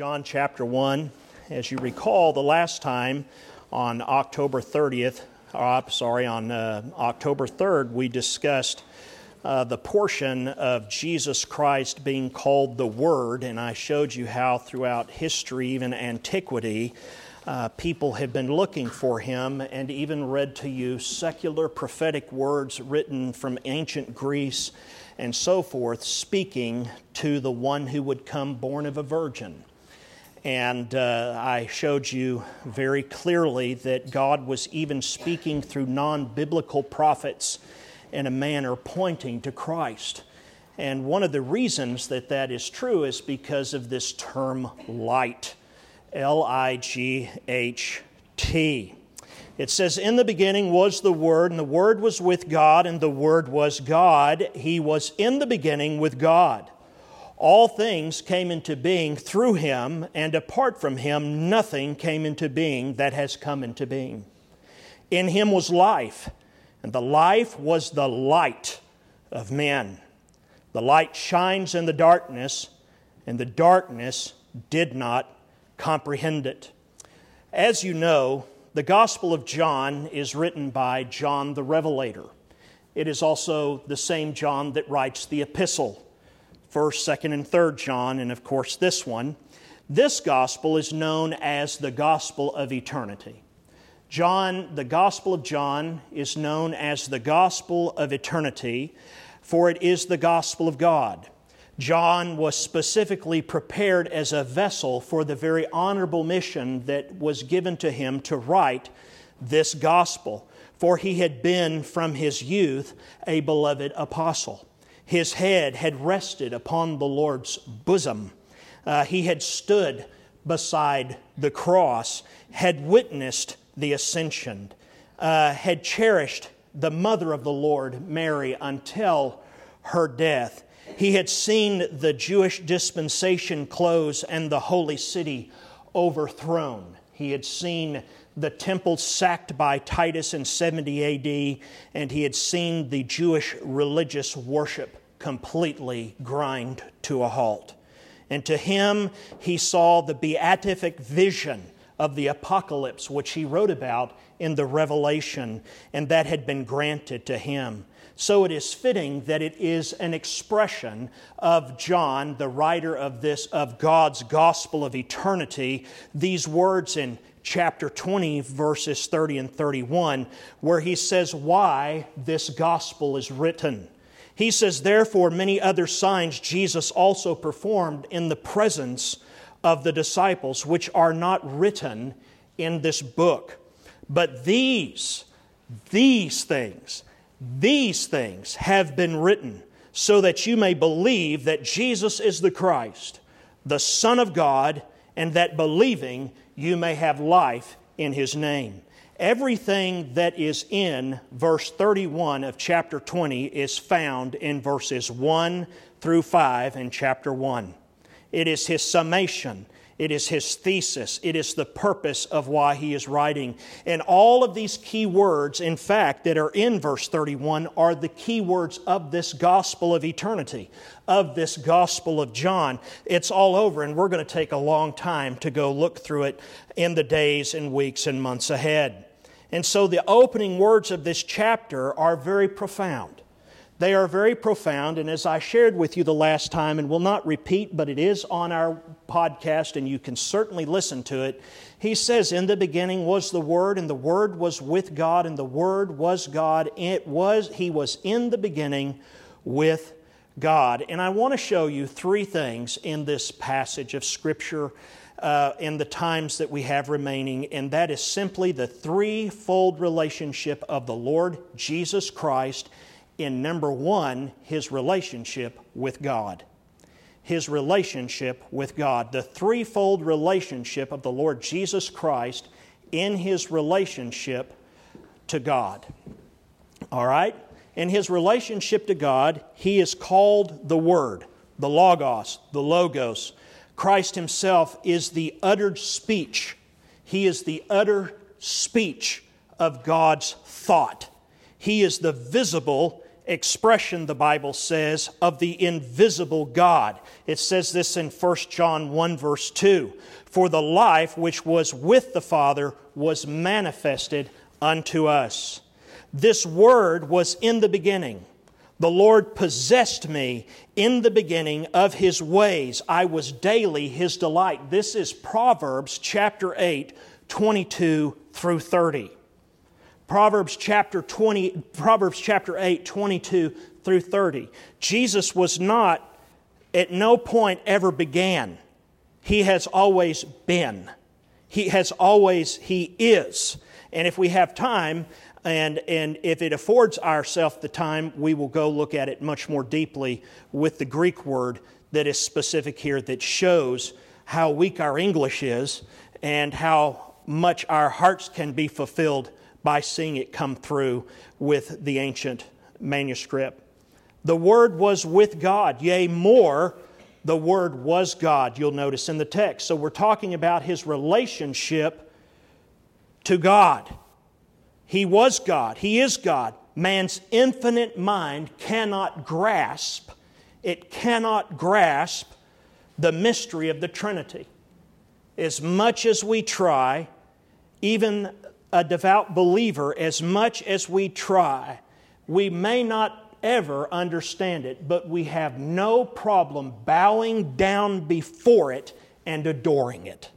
John chapter 1. As you recall, the last time on October 30th, uh, sorry, on uh, October 3rd, we discussed uh, the portion of Jesus Christ being called the Word, and I showed you how throughout history, even antiquity, uh, people have been looking for him and even read to you secular prophetic words written from ancient Greece and so forth, speaking to the one who would come born of a virgin. And uh, I showed you very clearly that God was even speaking through non biblical prophets in a manner pointing to Christ. And one of the reasons that that is true is because of this term light L I G H T. It says, In the beginning was the Word, and the Word was with God, and the Word was God. He was in the beginning with God. All things came into being through him, and apart from him, nothing came into being that has come into being. In him was life, and the life was the light of men. The light shines in the darkness, and the darkness did not comprehend it. As you know, the Gospel of John is written by John the Revelator. It is also the same John that writes the epistle, 1st, 2nd, and 3rd John, and of course this one. This gospel is known as the gospel of eternity. John, the Gospel of John, is known as the gospel of eternity, for it is the gospel of God. John was specifically prepared as a vessel for the very honorable mission that was given to him to write this gospel, for he had been from his youth a beloved apostle. His head had rested upon the Lord's bosom. Uh, he had stood beside the cross, had witnessed the ascension, uh, had cherished the mother of the Lord, Mary, until her death he had seen the Jewish dispensation close and the holy city overthrown. He had seen the temple sacked by Titus in 70 AD, and he had seen the Jewish religious worship completely grind to a halt. And to him, he saw the beatific vision of the apocalypse, which he wrote about in the Revelation, and that had been granted to him. So it is fitting that it is an expression of John, the writer of this, of God's gospel of eternity, these words in chapter 20, verses 30 and 31, where he says why this gospel is written. He says, Therefore, many other signs Jesus also performed in the presence of the disciples, which are not written in this book. But these, these things, these things have been written so that you may believe that Jesus is the Christ, the Son of God, and that believing you may have life in his name. Everything that is in verse 31 of chapter 20 is found in verses 1 through 5 in chapter 1. It is his summation it is his thesis. It is the purpose of why he is writing. And all of these key words, in fact, that are in verse 31 are the key words of this gospel of eternity, of this gospel of John. It's all over, and we're going to take a long time to go look through it in the days and weeks and months ahead. And so the opening words of this chapter are very profound. They are very profound, and as I shared with you the last time, and will not repeat, but it is on our podcast, and you can certainly listen to it. He says, In the beginning was the Word, and the Word was with God, and the Word was God. It was, He was in the beginning with God. And I want to show you three things in this passage of Scripture uh, in the times that we have remaining, and that is simply the threefold relationship of the Lord Jesus Christ in number one, his relationship with God. His relationship with God. The threefold relationship of the Lord Jesus Christ in his relationship to God. All right? In his relationship to God, he is called the Word, the Logos, the Logos. Christ himself is the uttered speech. He is the utter speech of God's thought. He is the visible expression, the Bible says, of the invisible God. It says this in 1 John 1, verse 2 For the life which was with the Father was manifested unto us. This word was in the beginning. The Lord possessed me in the beginning of his ways. I was daily his delight. This is Proverbs chapter 8, 22 through 30. Proverbs chapter 20, Proverbs chapter 8, 22 through 30. Jesus was not, at no point ever began. He has always been. He has always, He is. And if we have time, and, and if it affords ourselves the time, we will go look at it much more deeply with the Greek word that is specific here that shows how weak our English is and how much our hearts can be fulfilled by seeing it come through with the ancient manuscript. The Word was with God, yea, more, the Word was God, you'll notice in the text. So we're talking about his relationship to God. He was God, he is God. Man's infinite mind cannot grasp, it cannot grasp the mystery of the Trinity. As much as we try, even a devout believer, as much as we try, we may not ever understand it, but we have no problem bowing down before it and adoring it.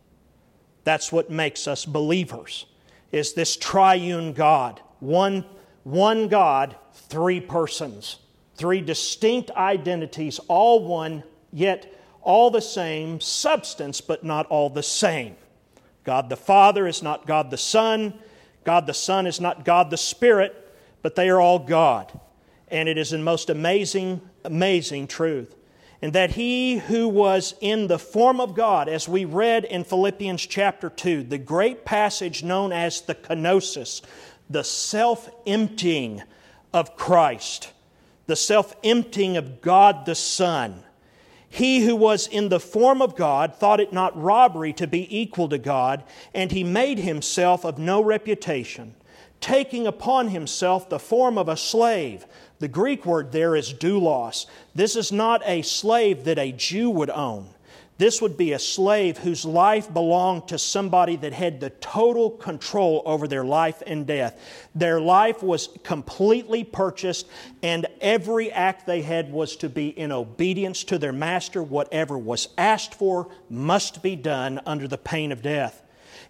That's what makes us believers. Is this triune God, one, one God, three persons, three distinct identities, all one, yet all the same substance, but not all the same. God the Father is not God the Son. God the Son is not God the Spirit, but they are all God. And it is a most amazing, amazing truth. And that he who was in the form of God, as we read in Philippians chapter 2, the great passage known as the kenosis, the self emptying of Christ, the self emptying of God the Son he who was in the form of God thought it not robbery to be equal to God, and he made himself of no reputation, taking upon himself the form of a slave. The Greek word there is doulos. This is not a slave that a Jew would own. This would be a slave whose life belonged to somebody that had the total control over their life and death. Their life was completely purchased, and every act they had was to be in obedience to their master. Whatever was asked for must be done under the pain of death.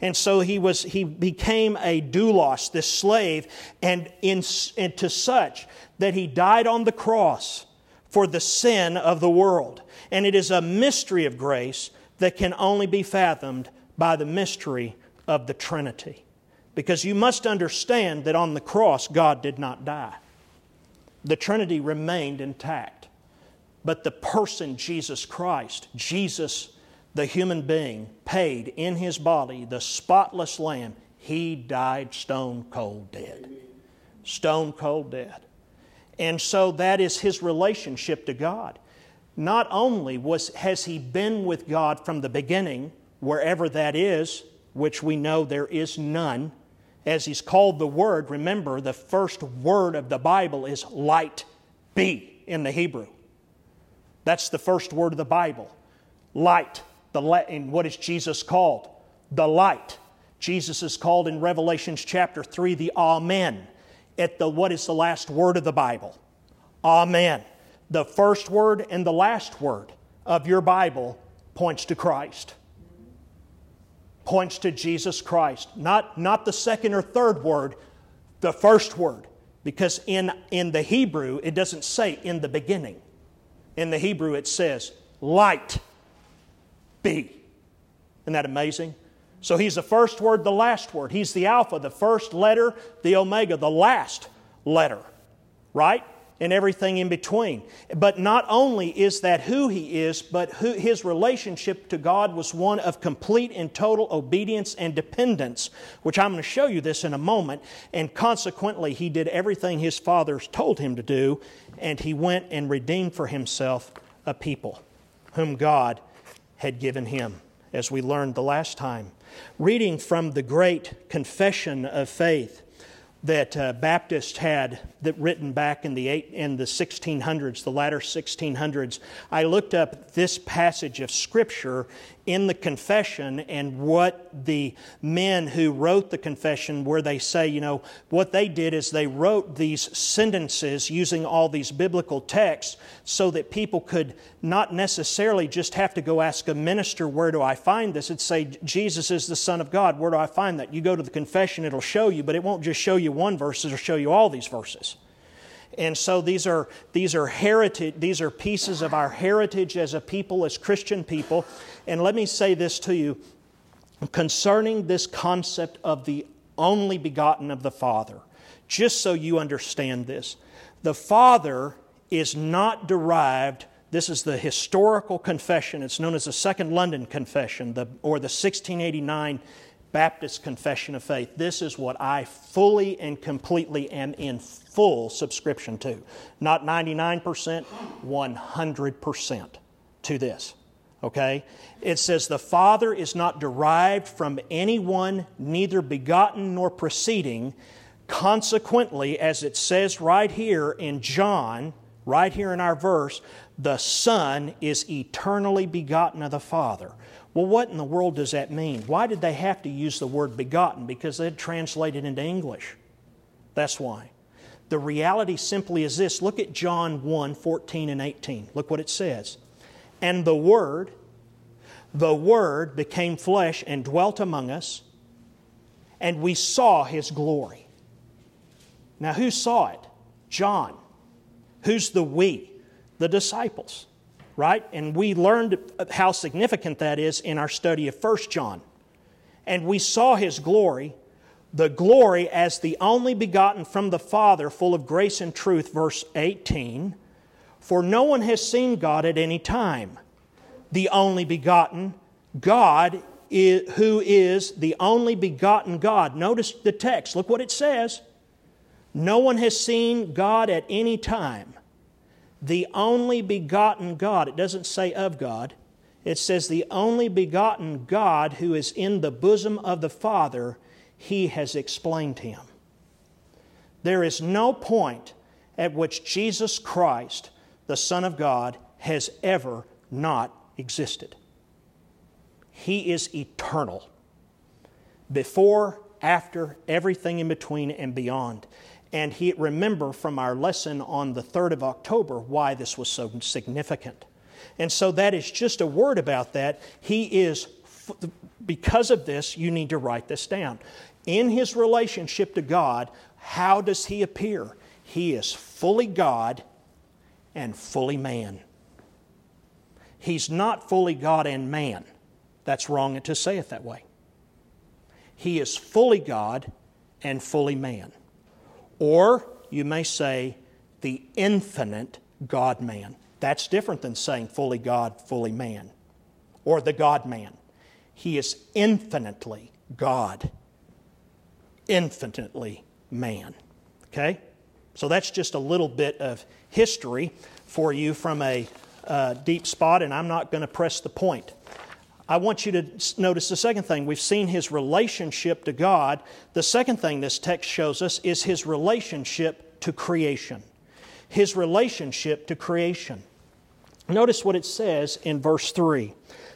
And so he, was, he became a doulos, this slave, and, in, and to such that he died on the cross for the sin of the world. And it is a mystery of grace that can only be fathomed by the mystery of the Trinity. Because you must understand that on the cross, God did not die. The Trinity remained intact. But the person, Jesus Christ, Jesus, the human being, paid in his body, the spotless lamb, he died stone cold dead. Stone cold dead. And so that is his relationship to God. Not only was, has he been with God from the beginning, wherever that is, which we know there is none, as he's called the Word, remember the first word of the Bible is light be in the Hebrew. That's the first word of the Bible. Light. The and what is Jesus called? The light. Jesus is called in Revelations chapter 3 the Amen at the what is the last word of the Bible? Amen. The first word and the last word of your Bible points to Christ. Points to Jesus Christ. Not, not the second or third word, the first word. Because in, in the Hebrew, it doesn't say in the beginning. In the Hebrew, it says, light be. Isn't that amazing? So he's the first word, the last word. He's the Alpha, the first letter, the Omega, the last letter, right? And everything in between. But not only is that who he is, but who, his relationship to God was one of complete and total obedience and dependence, which I'm going to show you this in a moment. And consequently, he did everything his fathers told him to do, and he went and redeemed for himself a people whom God had given him, as we learned the last time reading from the great confession of faith, that uh, Baptists had that written back in the eight, in the 1600s, the latter 1600s. I looked up this passage of Scripture in the confession and what the men who wrote the confession, where they say, you know, what they did is they wrote these sentences using all these biblical texts so that people could not necessarily just have to go ask a minister, where do I find this? It'd say, Jesus is the Son of God. Where do I find that? You go to the confession, it'll show you, but it won't just show you one verse, it'll show you all these verses. And so these are, these are heritage, these are pieces of our heritage as a people, as Christian people. And let me say this to you concerning this concept of the only begotten of the Father, just so you understand this. The Father is not derived, this is the historical confession, it's known as the Second London Confession, the, or the 1689 Baptist Confession of Faith. This is what I fully and completely am in full subscription to. Not 99%, 100% to this. Okay? It says, The Father is not derived from anyone, neither begotten nor proceeding. Consequently, as it says right here in John, right here in our verse, the Son is eternally begotten of the Father. Well, what in the world does that mean? Why did they have to use the word begotten? Because they'd translated into English. That's why. The reality simply is this look at John 1 14 and 18. Look what it says. And the Word, the Word became flesh and dwelt among us, and we saw His glory. Now, who saw it? John. Who's the we? The disciples right? And we learned how significant that is in our study of 1 John. And we saw his glory, the glory as the only begotten from the Father, full of grace and truth, verse 18. For no one has seen God at any time. The only begotten God is, who is the only begotten God. Notice the text. Look what it says. No one has seen God at any time the only begotten God. It doesn't say of God, it says the only begotten God who is in the bosom of the Father, he has explained him. There is no point at which Jesus Christ, the Son of God, has ever not existed. He is eternal. Before, after, everything in between, and beyond. And he, remember from our lesson on the 3rd of October why this was so significant. And so that is just a word about that. He is, because of this, you need to write this down. In his relationship to God, how does he appear? He is fully God and fully man. He's not fully God and man. That's wrong to say it that way. He is fully God and fully man. Or you may say the infinite God man. That's different than saying fully God, fully man, or the God man. He is infinitely God, infinitely man. Okay? So that's just a little bit of history for you from a uh, deep spot, and I'm not going to press the point. I want you to notice the second thing. We've seen his relationship to God. The second thing this text shows us is his relationship to creation. His relationship to creation. Notice what it says in verse 3.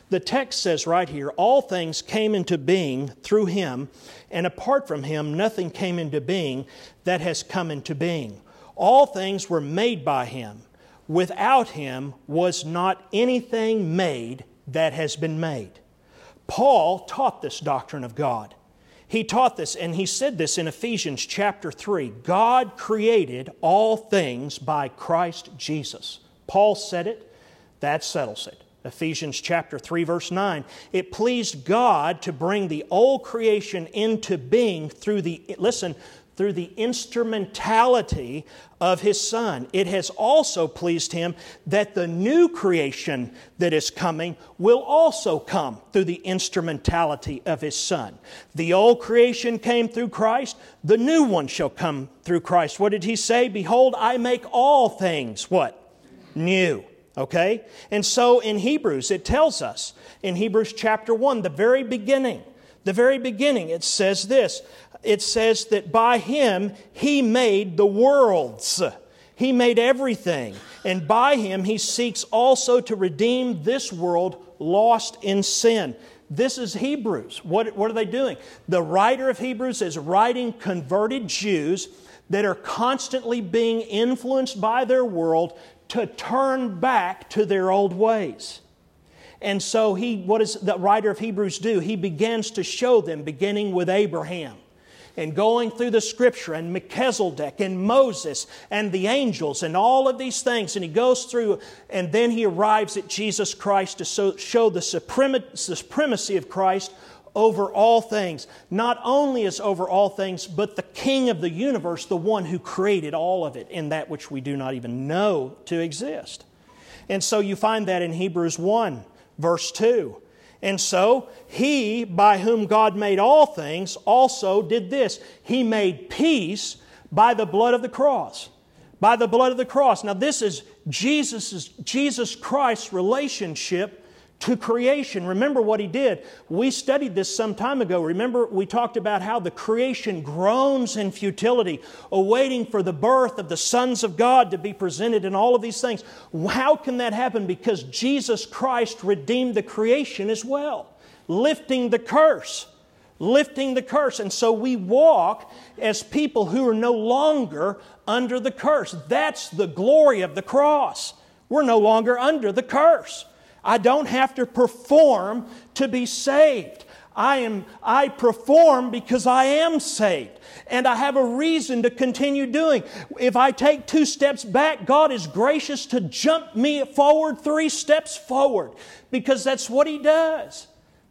The text says right here, all things came into being through him, and apart from him, nothing came into being that has come into being. All things were made by him. Without him was not anything made that has been made. Paul taught this doctrine of God. He taught this, and he said this in Ephesians chapter 3 God created all things by Christ Jesus. Paul said it, that settles it. Ephesians chapter 3 verse 9 it pleased God to bring the old creation into being through the listen through the instrumentality of His Son. It has also pleased Him that the new creation that is coming will also come through the instrumentality of His Son. The old creation came through Christ, the new one shall come through Christ. What did He say? Behold, I make all things what? New. Okay? And so in Hebrews, it tells us in Hebrews chapter 1, the very beginning, The very beginning, it says this it says that by him he made the worlds. He made everything. And by him he seeks also to redeem this world lost in sin. This is Hebrews. What, what are they doing? The writer of Hebrews is writing converted Jews that are constantly being influenced by their world to turn back to their old ways. And so he what does the writer of Hebrews do? He begins to show them beginning with Abraham and going through the scripture and Melchizedek and Moses and the angels and all of these things. And he goes through and then he arrives at Jesus Christ to show the supremacy of Christ over all things. Not only is over all things, but the King of the universe, the one who created all of it in that which we do not even know to exist. And so you find that in Hebrews 1, verse 2. And so, he, by whom God made all things, also did this. He made peace by the blood of the cross. By the blood of the cross. Now, this is Jesus' Jesus Christ's relationship to creation. Remember what he did. We studied this some time ago. Remember, we talked about how the creation groans in futility, awaiting for the birth of the sons of God to be presented and all of these things. How can that happen? Because Jesus Christ redeemed the creation as well, lifting the curse. Lifting the curse. And so we walk as people who are no longer under the curse. That's the glory of the cross. We're no longer under the curse. I don't have to perform to be saved. I, am, I perform because I am saved. And I have a reason to continue doing. If I take two steps back, God is gracious to jump me forward three steps forward because that's what He does.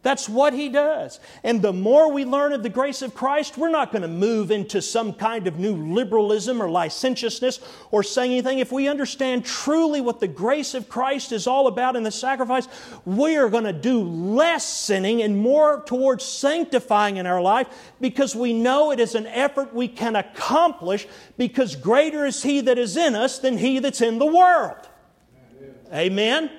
That's what he does. And the more we learn of the grace of Christ, we're not going to move into some kind of new liberalism or licentiousness or saying anything. If we understand truly what the grace of Christ is all about in the sacrifice, we are going to do less sinning and more towards sanctifying in our life because we know it is an effort we can accomplish because greater is he that is in us than he that's in the world. Amen?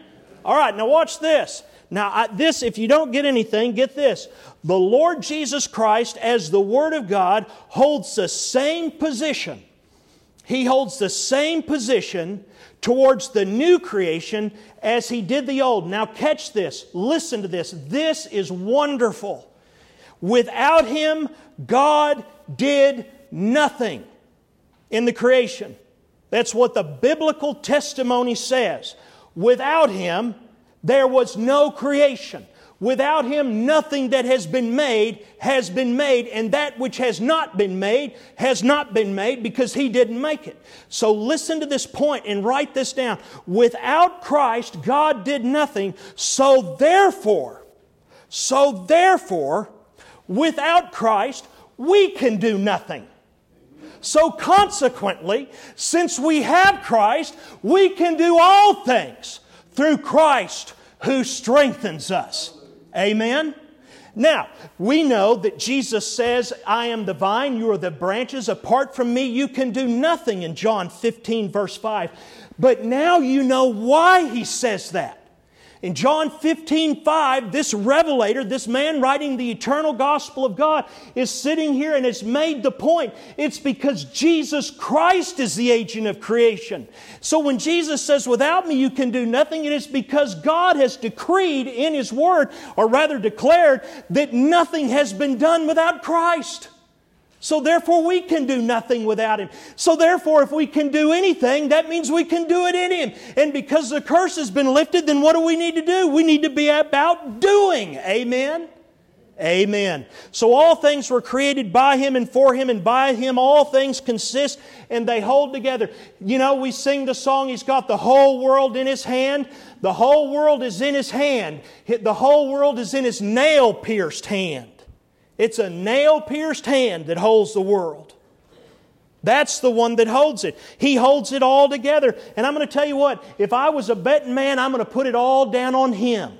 All right, now watch this. Now, I, this, if you don't get anything, get this. The Lord Jesus Christ, as the Word of God, holds the same position. He holds the same position towards the new creation as He did the old. Now, catch this. Listen to this. This is wonderful. Without Him, God did nothing in the creation. That's what the biblical testimony says. Without Him, there was no creation. Without him, nothing that has been made has been made, and that which has not been made has not been made because he didn't make it. So listen to this point and write this down. Without Christ, God did nothing. So therefore, so therefore, without Christ, we can do nothing. So consequently, since we have Christ, we can do all things through Christ who strengthens us. Amen? Now, we know that Jesus says, I am the vine, you are the branches. Apart from me, you can do nothing in John 15, verse 5. But now you know why he says that. In John 15, 5, this revelator, this man writing the eternal gospel of God, is sitting here and has made the point. It's because Jesus Christ is the agent of creation. So when Jesus says, Without me you can do nothing, it is because God has decreed in His Word, or rather declared, that nothing has been done without Christ. So therefore, we can do nothing without Him. So therefore, if we can do anything, that means we can do it in Him. And because the curse has been lifted, then what do we need to do? We need to be about doing. Amen. Amen. So all things were created by Him and for Him, and by Him all things consist and they hold together. You know, we sing the song, He's got the whole world in His hand. The whole world is in His hand. The whole world is in His nail pierced hand. It's a nail pierced hand that holds the world. That's the one that holds it. He holds it all together. And I'm going to tell you what, if I was a betting man, I'm going to put it all down on him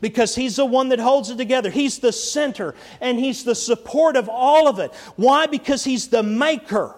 because he's the one that holds it together. He's the center and he's the support of all of it. Why? Because he's the maker.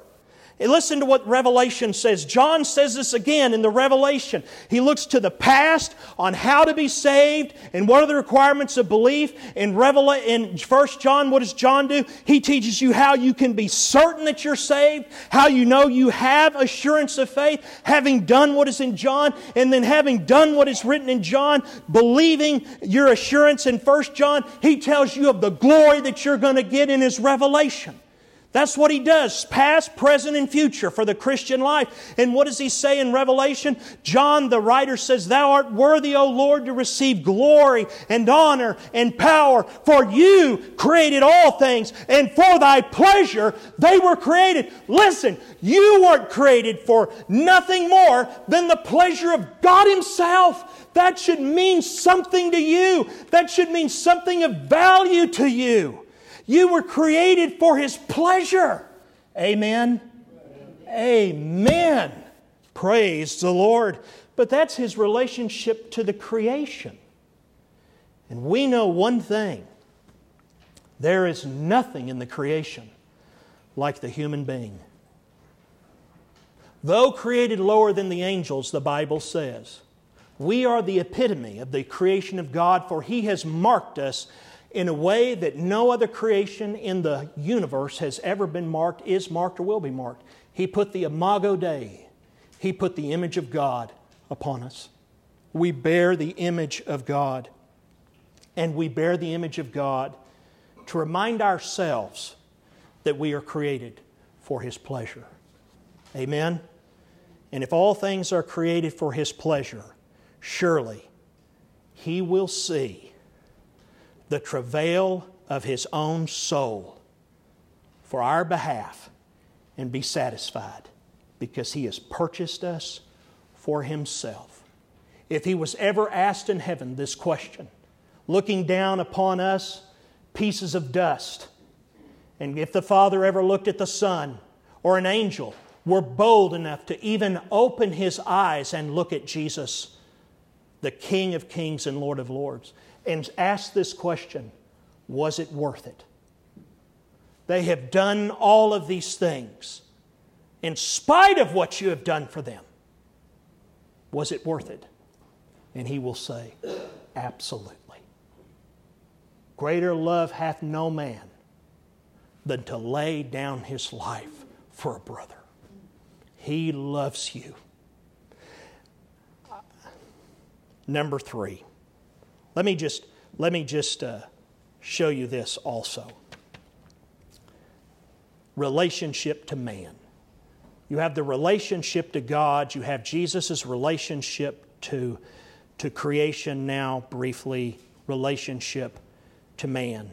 Listen to what Revelation says. John says this again in the Revelation. He looks to the past on how to be saved and what are the requirements of belief. In, Revela- in 1 John, what does John do? He teaches you how you can be certain that you're saved, how you know you have assurance of faith, having done what is in John, and then having done what is written in John, believing your assurance in 1 John. He tells you of the glory that you're going to get in his revelation. That's what he does, past, present, and future for the Christian life. And what does he say in Revelation? John, the writer, says, Thou art worthy, O Lord, to receive glory and honor and power, for you created all things, and for thy pleasure they were created. Listen, you weren't created for nothing more than the pleasure of God Himself. That should mean something to you, that should mean something of value to you. You were created for His pleasure. Amen. Amen. Praise the Lord. But that's His relationship to the creation. And we know one thing there is nothing in the creation like the human being. Though created lower than the angels, the Bible says, we are the epitome of the creation of God, for He has marked us in a way that no other creation in the universe has ever been marked, is marked, or will be marked. He put the imago Dei, He put the image of God upon us. We bear the image of God. And we bear the image of God to remind ourselves that we are created for His pleasure. Amen? And if all things are created for His pleasure, surely He will see the travail of his own soul for our behalf and be satisfied because he has purchased us for himself. If he was ever asked in heaven this question, looking down upon us, pieces of dust, and if the Father ever looked at the Son or an angel, were bold enough to even open his eyes and look at Jesus, the King of kings and Lord of lords, and ask this question Was it worth it? They have done all of these things in spite of what you have done for them. Was it worth it? And he will say, Absolutely. Greater love hath no man than to lay down his life for a brother. He loves you. Number three. Let me just, let me just uh, show you this also relationship to man. You have the relationship to God, you have Jesus' relationship to, to creation, now briefly, relationship to man.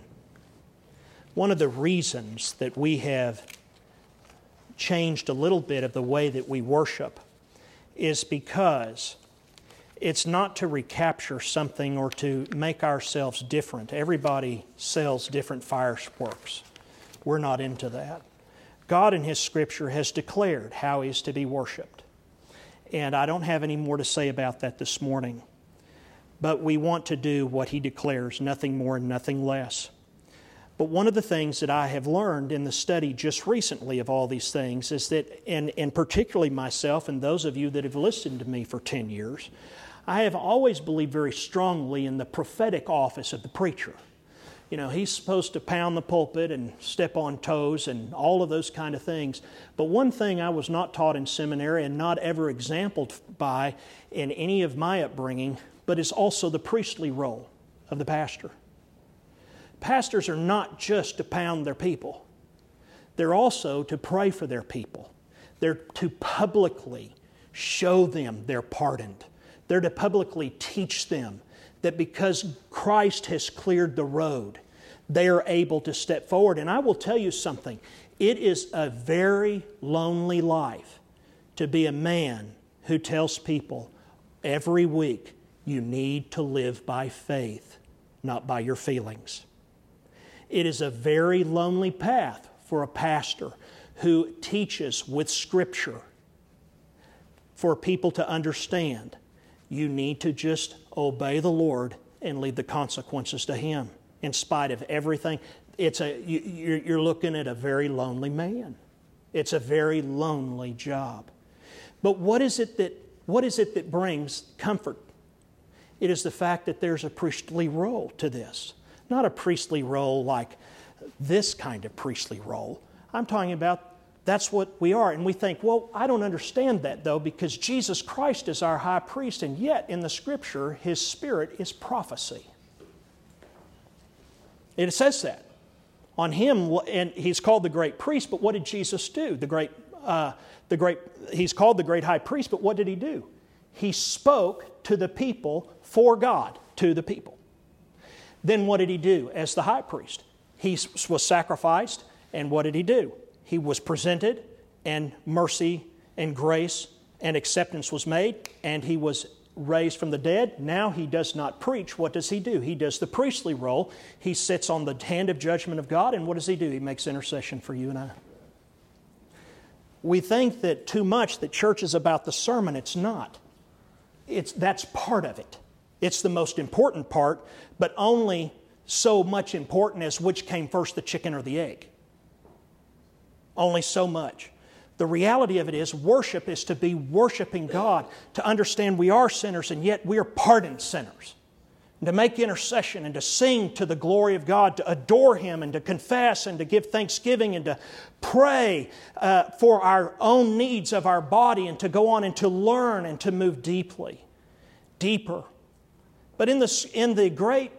One of the reasons that we have changed a little bit of the way that we worship is because it's not to recapture something or to make ourselves different. Everybody sells different fireworks. We're not into that. God in His Scripture has declared how He is to be worshiped. And I don't have any more to say about that this morning. But we want to do what He declares, nothing more and nothing less. But one of the things that I have learned in the study just recently of all these things is that, and, and particularly myself and those of you that have listened to me for 10 years, I have always believed very strongly in the prophetic office of the preacher. You know, he's supposed to pound the pulpit and step on toes and all of those kind of things. But one thing I was not taught in seminary and not ever exampled by in any of my upbringing, but is also the priestly role of the pastor. Pastors are not just to pound their people, they're also to pray for their people. They're to publicly show them they're pardoned. They're to publicly teach them that because Christ has cleared the road, they are able to step forward. And I will tell you something it is a very lonely life to be a man who tells people every week you need to live by faith, not by your feelings. It is a very lonely path for a pastor who teaches with Scripture for people to understand you need to just obey the Lord and leave the consequences to Him in spite of everything. It's a, you, you're looking at a very lonely man. It's a very lonely job. But what is it that, what is it that brings comfort? It is the fact that there's a priestly role to this. Not a priestly role like this kind of priestly role. I'm talking about that's what we are. And we think, well, I don't understand that though, because Jesus Christ is our high priest, and yet in the scripture, his spirit is prophecy. It says that. On him, and he's called the great priest, but what did Jesus do? The great, uh, the great, he's called the great high priest, but what did he do? He spoke to the people for God, to the people. Then what did he do as the high priest? He was sacrificed, and what did he do? He was presented, and mercy and grace and acceptance was made, and he was raised from the dead. Now he does not preach. What does he do? He does the priestly role. He sits on the hand of judgment of God, and what does he do? He makes intercession for you and I. We think that too much that church is about the sermon. It's not. It's, that's part of it. It's the most important part, but only so much important as which came first, the chicken or the egg. Only so much. The reality of it is, worship is to be worshiping God, to understand we are sinners and yet we are pardoned sinners. And to make intercession and to sing to the glory of God, to adore Him and to confess and to give thanksgiving and to pray uh, for our own needs of our body and to go on and to learn and to move deeply, deeper. But in the, in the great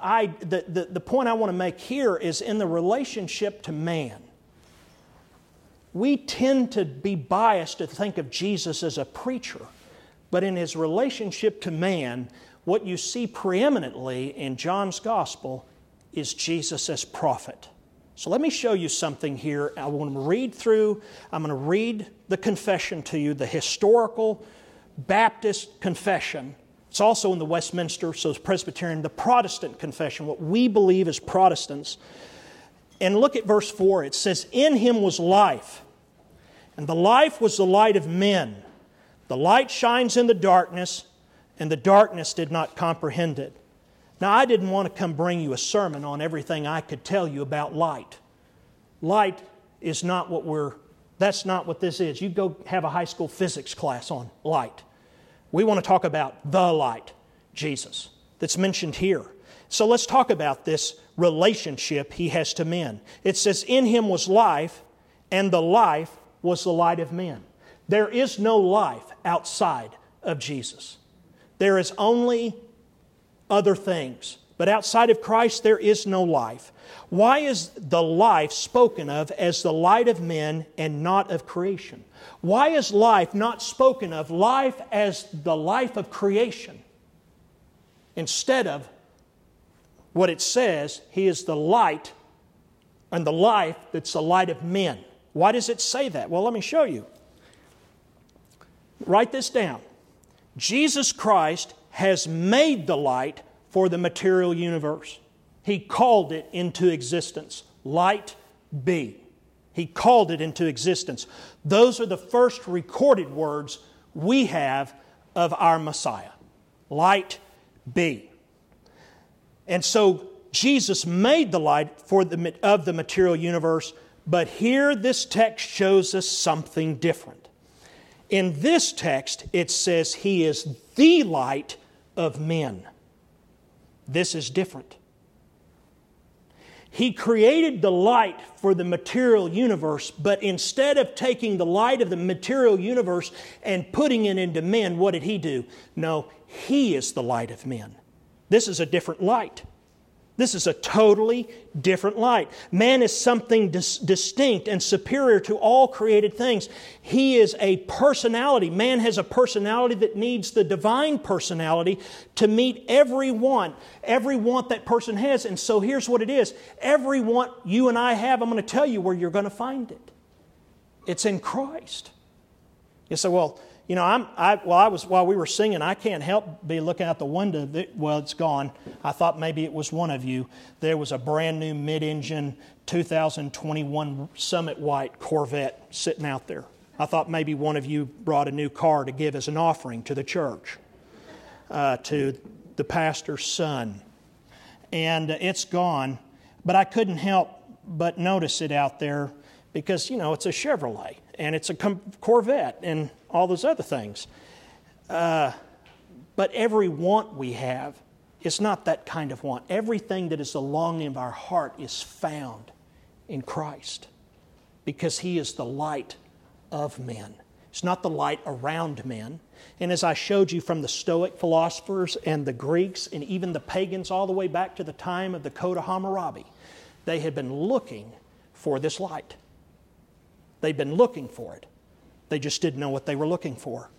I, the, the, the point I want to make here is in the relationship to man. We tend to be biased to think of Jesus as a preacher, but in his relationship to man, what you see preeminently in John's gospel is Jesus as prophet. So let me show you something here. I want to read through, I'm going to read the confession to you, the historical Baptist confession it's also in the Westminster, so it's Presbyterian, the Protestant confession, what we believe as Protestants. And look at verse 4. It says, In him was life, and the life was the light of men. The light shines in the darkness, and the darkness did not comprehend it. Now, I didn't want to come bring you a sermon on everything I could tell you about light. Light is not what we're, that's not what this is. You go have a high school physics class on light. We want to talk about the light, Jesus, that's mentioned here. So let's talk about this relationship he has to men. It says, In him was life, and the life was the light of men. There is no life outside of Jesus. There is only other things. But outside of Christ, there is no life. Why is the life spoken of as the light of men and not of creation? Why is life not spoken of life as the life of creation instead of what it says, He is the light and the life that's the light of men? Why does it say that? Well, let me show you. Write this down. Jesus Christ has made the light for the material universe. He called it into existence. Light be. He called it into existence. Those are the first recorded words we have of our Messiah. Light be. And so Jesus made the light for the, of the material universe, but here this text shows us something different. In this text, it says he is the light of men. This is different. He created the light for the material universe, but instead of taking the light of the material universe and putting it into men, what did He do? No, He is the light of men. This is a different light. This is a totally different light. Man is something dis- distinct and superior to all created things. He is a personality. Man has a personality that needs the divine personality to meet every want, every want that person has. And so here's what it is every want you and I have, I'm going to tell you where you're going to find it. It's in Christ. You say, well, you know, I'm, I, I was, while we were singing, I can't help be looking out the window. That, well, it's gone. I thought maybe it was one of you. There was a brand new mid engine 2021 Summit White Corvette sitting out there. I thought maybe one of you brought a new car to give as an offering to the church, uh, to the pastor's son. And it's gone, but I couldn't help but notice it out there because, you know, it's a Chevrolet and it's a Corvette and all those other things. Uh, but every want we have is not that kind of want. Everything that is the longing of our heart is found in Christ because He is the light of men. It's not the light around men. And as I showed you from the Stoic philosophers and the Greeks and even the pagans all the way back to the time of the Code of Hammurabi, they had been looking for this light. They'd been looking for it. They just didn't know what they were looking for.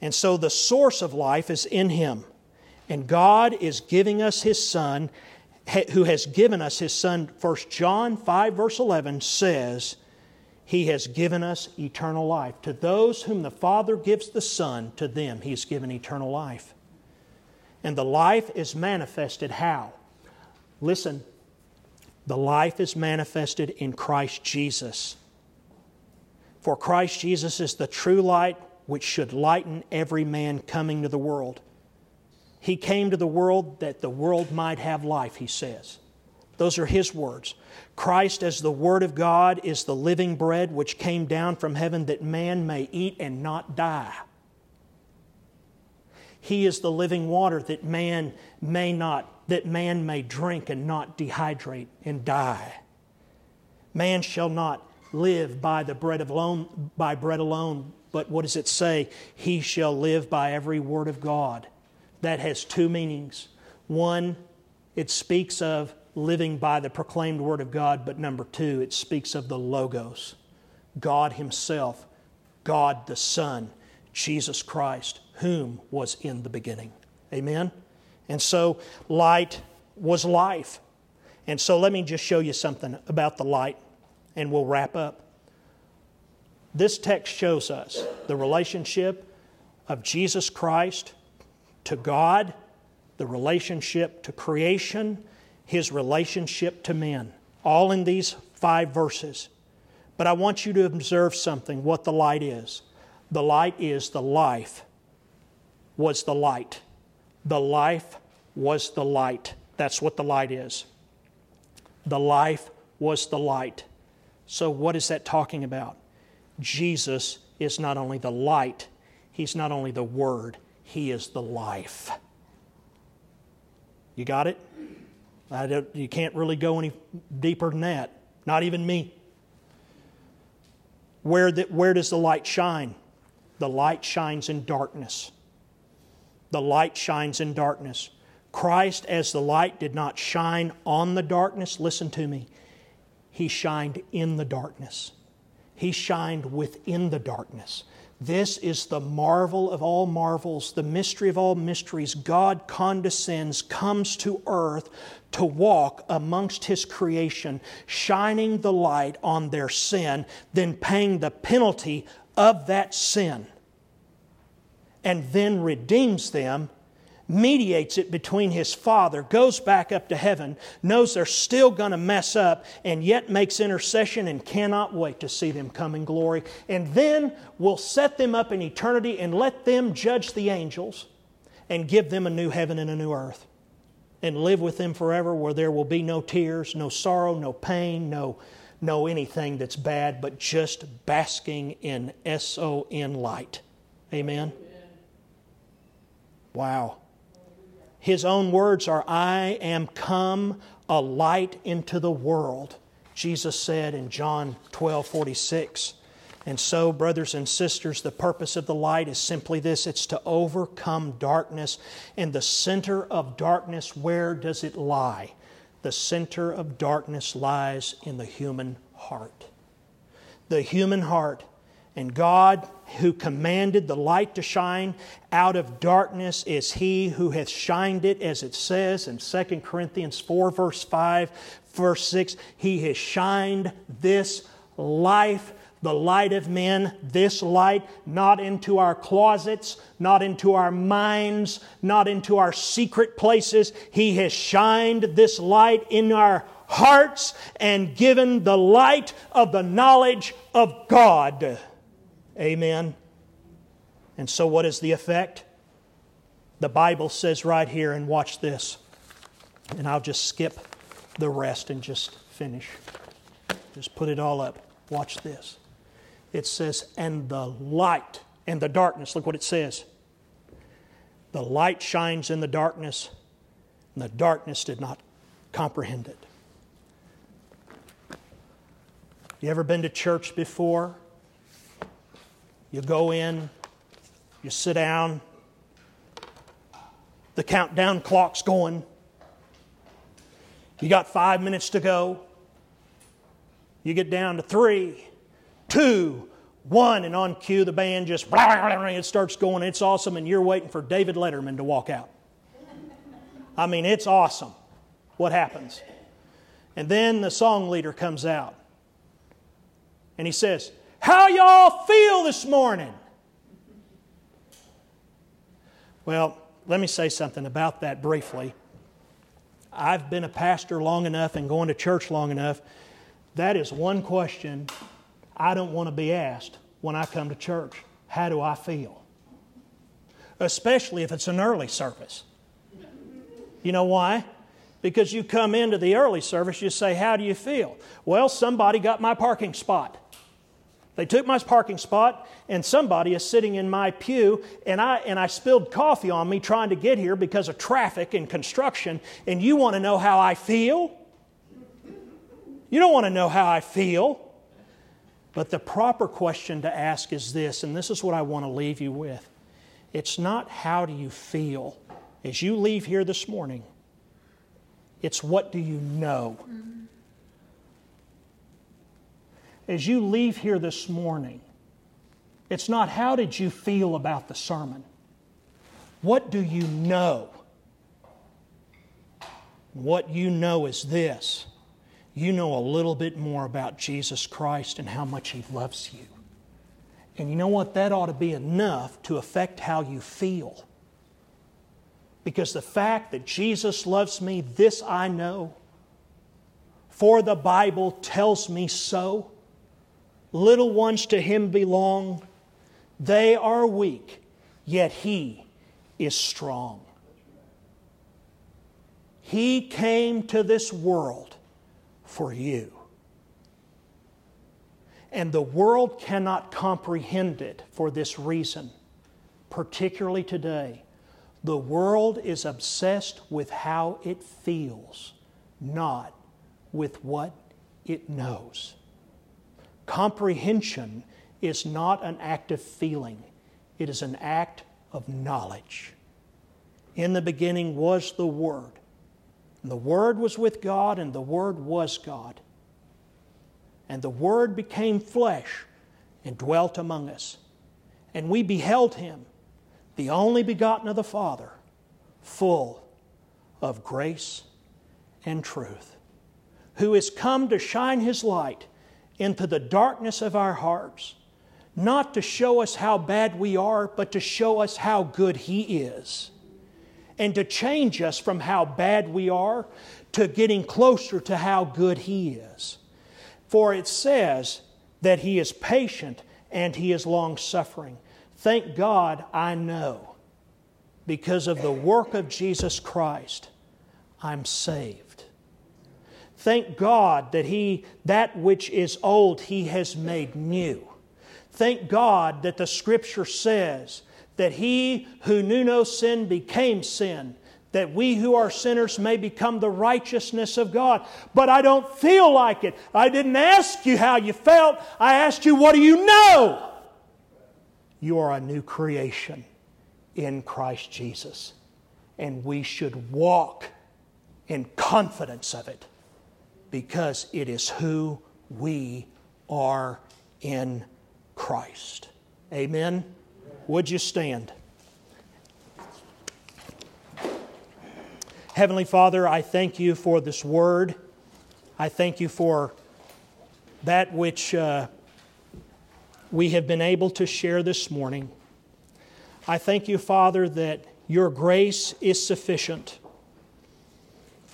And so the source of life is in Him. And God is giving us His Son, who has given us His Son. 1 John 5, verse 11 says, He has given us eternal life. To those whom the Father gives the Son, to them He has given eternal life. And the life is manifested how? Listen, the life is manifested in Christ Jesus. For Christ Jesus is the true light which should lighten every man coming to the world. He came to the world that the world might have life, he says. Those are his words. Christ, as the Word of God, is the living bread which came down from heaven that man may eat and not die. He is the living water that man may not, that man may drink and not dehydrate and die. Man shall not live by the bread alone, by bread alone, but what does it say? He shall live by every word of God. That has two meanings. One, it speaks of living by the proclaimed word of God, but number two, it speaks of the Logos, God Himself, God the Son, Jesus Christ, whom was in the beginning. Amen? And so, light was life. And so, let me just show you something about the light and we'll wrap up. This text shows us the relationship of Jesus Christ to God, the relationship to creation, his relationship to men, all in these five verses. But I want you to observe something what the light is. The light is the life, was the light. The life was the light. That's what the light is. The life was the light. So, what is that talking about? Jesus is not only the light, He's not only the Word, He is the life. You got it? you can't really go any deeper than that. Not even me. Where, the, where does the light shine? The light shines in darkness. The light shines in darkness. Christ, as the light, did not shine on the darkness. Listen to me. He shined in the darkness. He shined within the darkness. This is the marvel of all marvels, the mystery of all mysteries. God condescends, comes to earth to walk amongst His creation, shining the light on their sin, then paying the penalty of that sin, and then redeems them mediates it between his father, goes back up to heaven, knows they're still going to mess up, and yet makes intercession and cannot wait to see them come in glory. And then we'll set them up in eternity and let them judge the angels and give them a new heaven and a new earth and live with them forever where there will be no tears, no sorrow, no pain, no, no anything that's bad, but just basking in S O N light. Amen. Wow. His own words are, I am come a light into the world, Jesus said in John 12 46. And so, brothers and sisters, the purpose of the light is simply this it's to overcome darkness. And the center of darkness, where does it lie? The center of darkness lies in the human heart. The human heart and God, who commanded the light to shine out of darkness, is He who hath shined it, as it says in 2 Corinthians 4, verse 5, verse 6. He has shined this life, the light of men, this light, not into our closets, not into our minds, not into our secret places. He has shined this light in our hearts and given the light of the knowledge of God. Amen. And so, what is the effect? The Bible says right here, and watch this. And I'll just skip the rest and just finish. Just put it all up. Watch this. It says, and the light and the darkness. Look what it says. The light shines in the darkness, and the darkness did not comprehend it. You ever been to church before? You go in, you sit down, the countdown clock's going. You got five minutes to go. You get down to three, two, one, and on cue the band just it starts going. It's awesome, and you're waiting for David Letterman to walk out. I mean, it's awesome. What happens? And then the song leader comes out, and he says, "How y'all feel this morning?" Well, let me say something about that briefly. I've been a pastor long enough and going to church long enough. That is one question I don't want to be asked when I come to church. How do I feel? Especially if it's an early service. You know why? Because you come into the early service, you say, How do you feel? Well, somebody got my parking spot. They took my parking spot, and somebody is sitting in my pew, and I, and I spilled coffee on me trying to get here because of traffic and construction, and you want to know how I feel? You don't want to know how I feel. But the proper question to ask is this, and this is what I want to leave you with. It's not how do you feel as you leave here this morning, it's what do you know. As you leave here this morning, it's not how did you feel about the sermon. What do you know? What you know is this you know a little bit more about Jesus Christ and how much He loves you. And you know what? That ought to be enough to affect how you feel. Because the fact that Jesus loves me, this I know, for the Bible tells me so. Little ones to Him belong. They are weak, yet He is strong. He came to this world for you. And the world cannot comprehend it for this reason, particularly today. The world is obsessed with how it feels, not with what it knows. Comprehension is not an act of feeling, it is an act of knowledge. In the beginning was the Word and the Word was with God, and the Word was God. And the Word became flesh and dwelt among us. And we beheld him, the only begotten of the Father, full of grace and truth, who is come to shine his light into the darkness of our hearts, not to show us how bad we are, but to show us how good he is and to change us from how bad we are to getting closer to how good He is. For it says that He is patient and He is long suffering. Thank God I know because of the work of Jesus Christ, I'm saved. Thank God that He, that which is old, He has made new. Thank God that the Scripture says that he who knew no sin became sin, that we who are sinners may become the righteousness of God. But I don't feel like it. I didn't ask you how you felt, I asked you, what do you know? You are a new creation in Christ Jesus. And we should walk in confidence of it because it is who we are in Christ. Amen. Would you stand? Heavenly Father, I thank you for this word. I thank you for that which uh, we have been able to share this morning. I thank you, Father, that your grace is sufficient.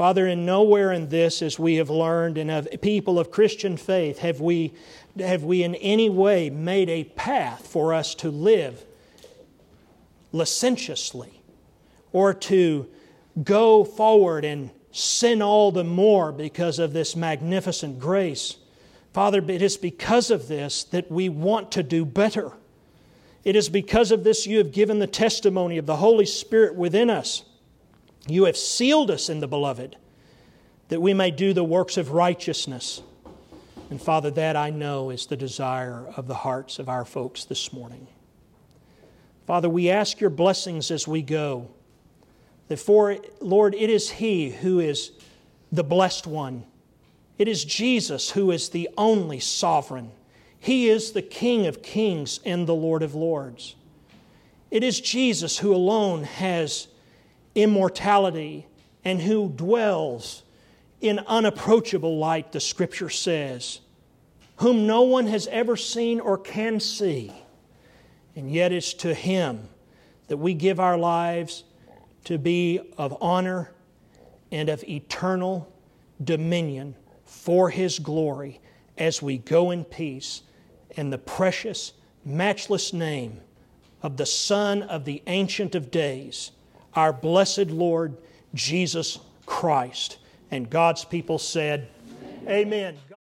Father, in nowhere in this, as we have learned, and of people of Christian faith, have we, have we in any way made a path for us to live licentiously or to go forward and sin all the more because of this magnificent grace. Father, it is because of this that we want to do better. It is because of this you have given the testimony of the Holy Spirit within us. You have sealed us in the beloved that we may do the works of righteousness. And Father, that I know is the desire of the hearts of our folks this morning. Father, we ask your blessings as we go. That for, Lord, it is He who is the blessed one. It is Jesus who is the only sovereign. He is the King of kings and the Lord of lords. It is Jesus who alone has immortality and who dwells in unapproachable light, the scripture says, whom no one has ever seen or can see. And yet it's to him that we give our lives to be of honor and of eternal dominion for his glory as we go in peace in the precious, matchless name of the Son of the Ancient of Days, our blessed Lord Jesus Christ. And God's people said, Amen. Amen.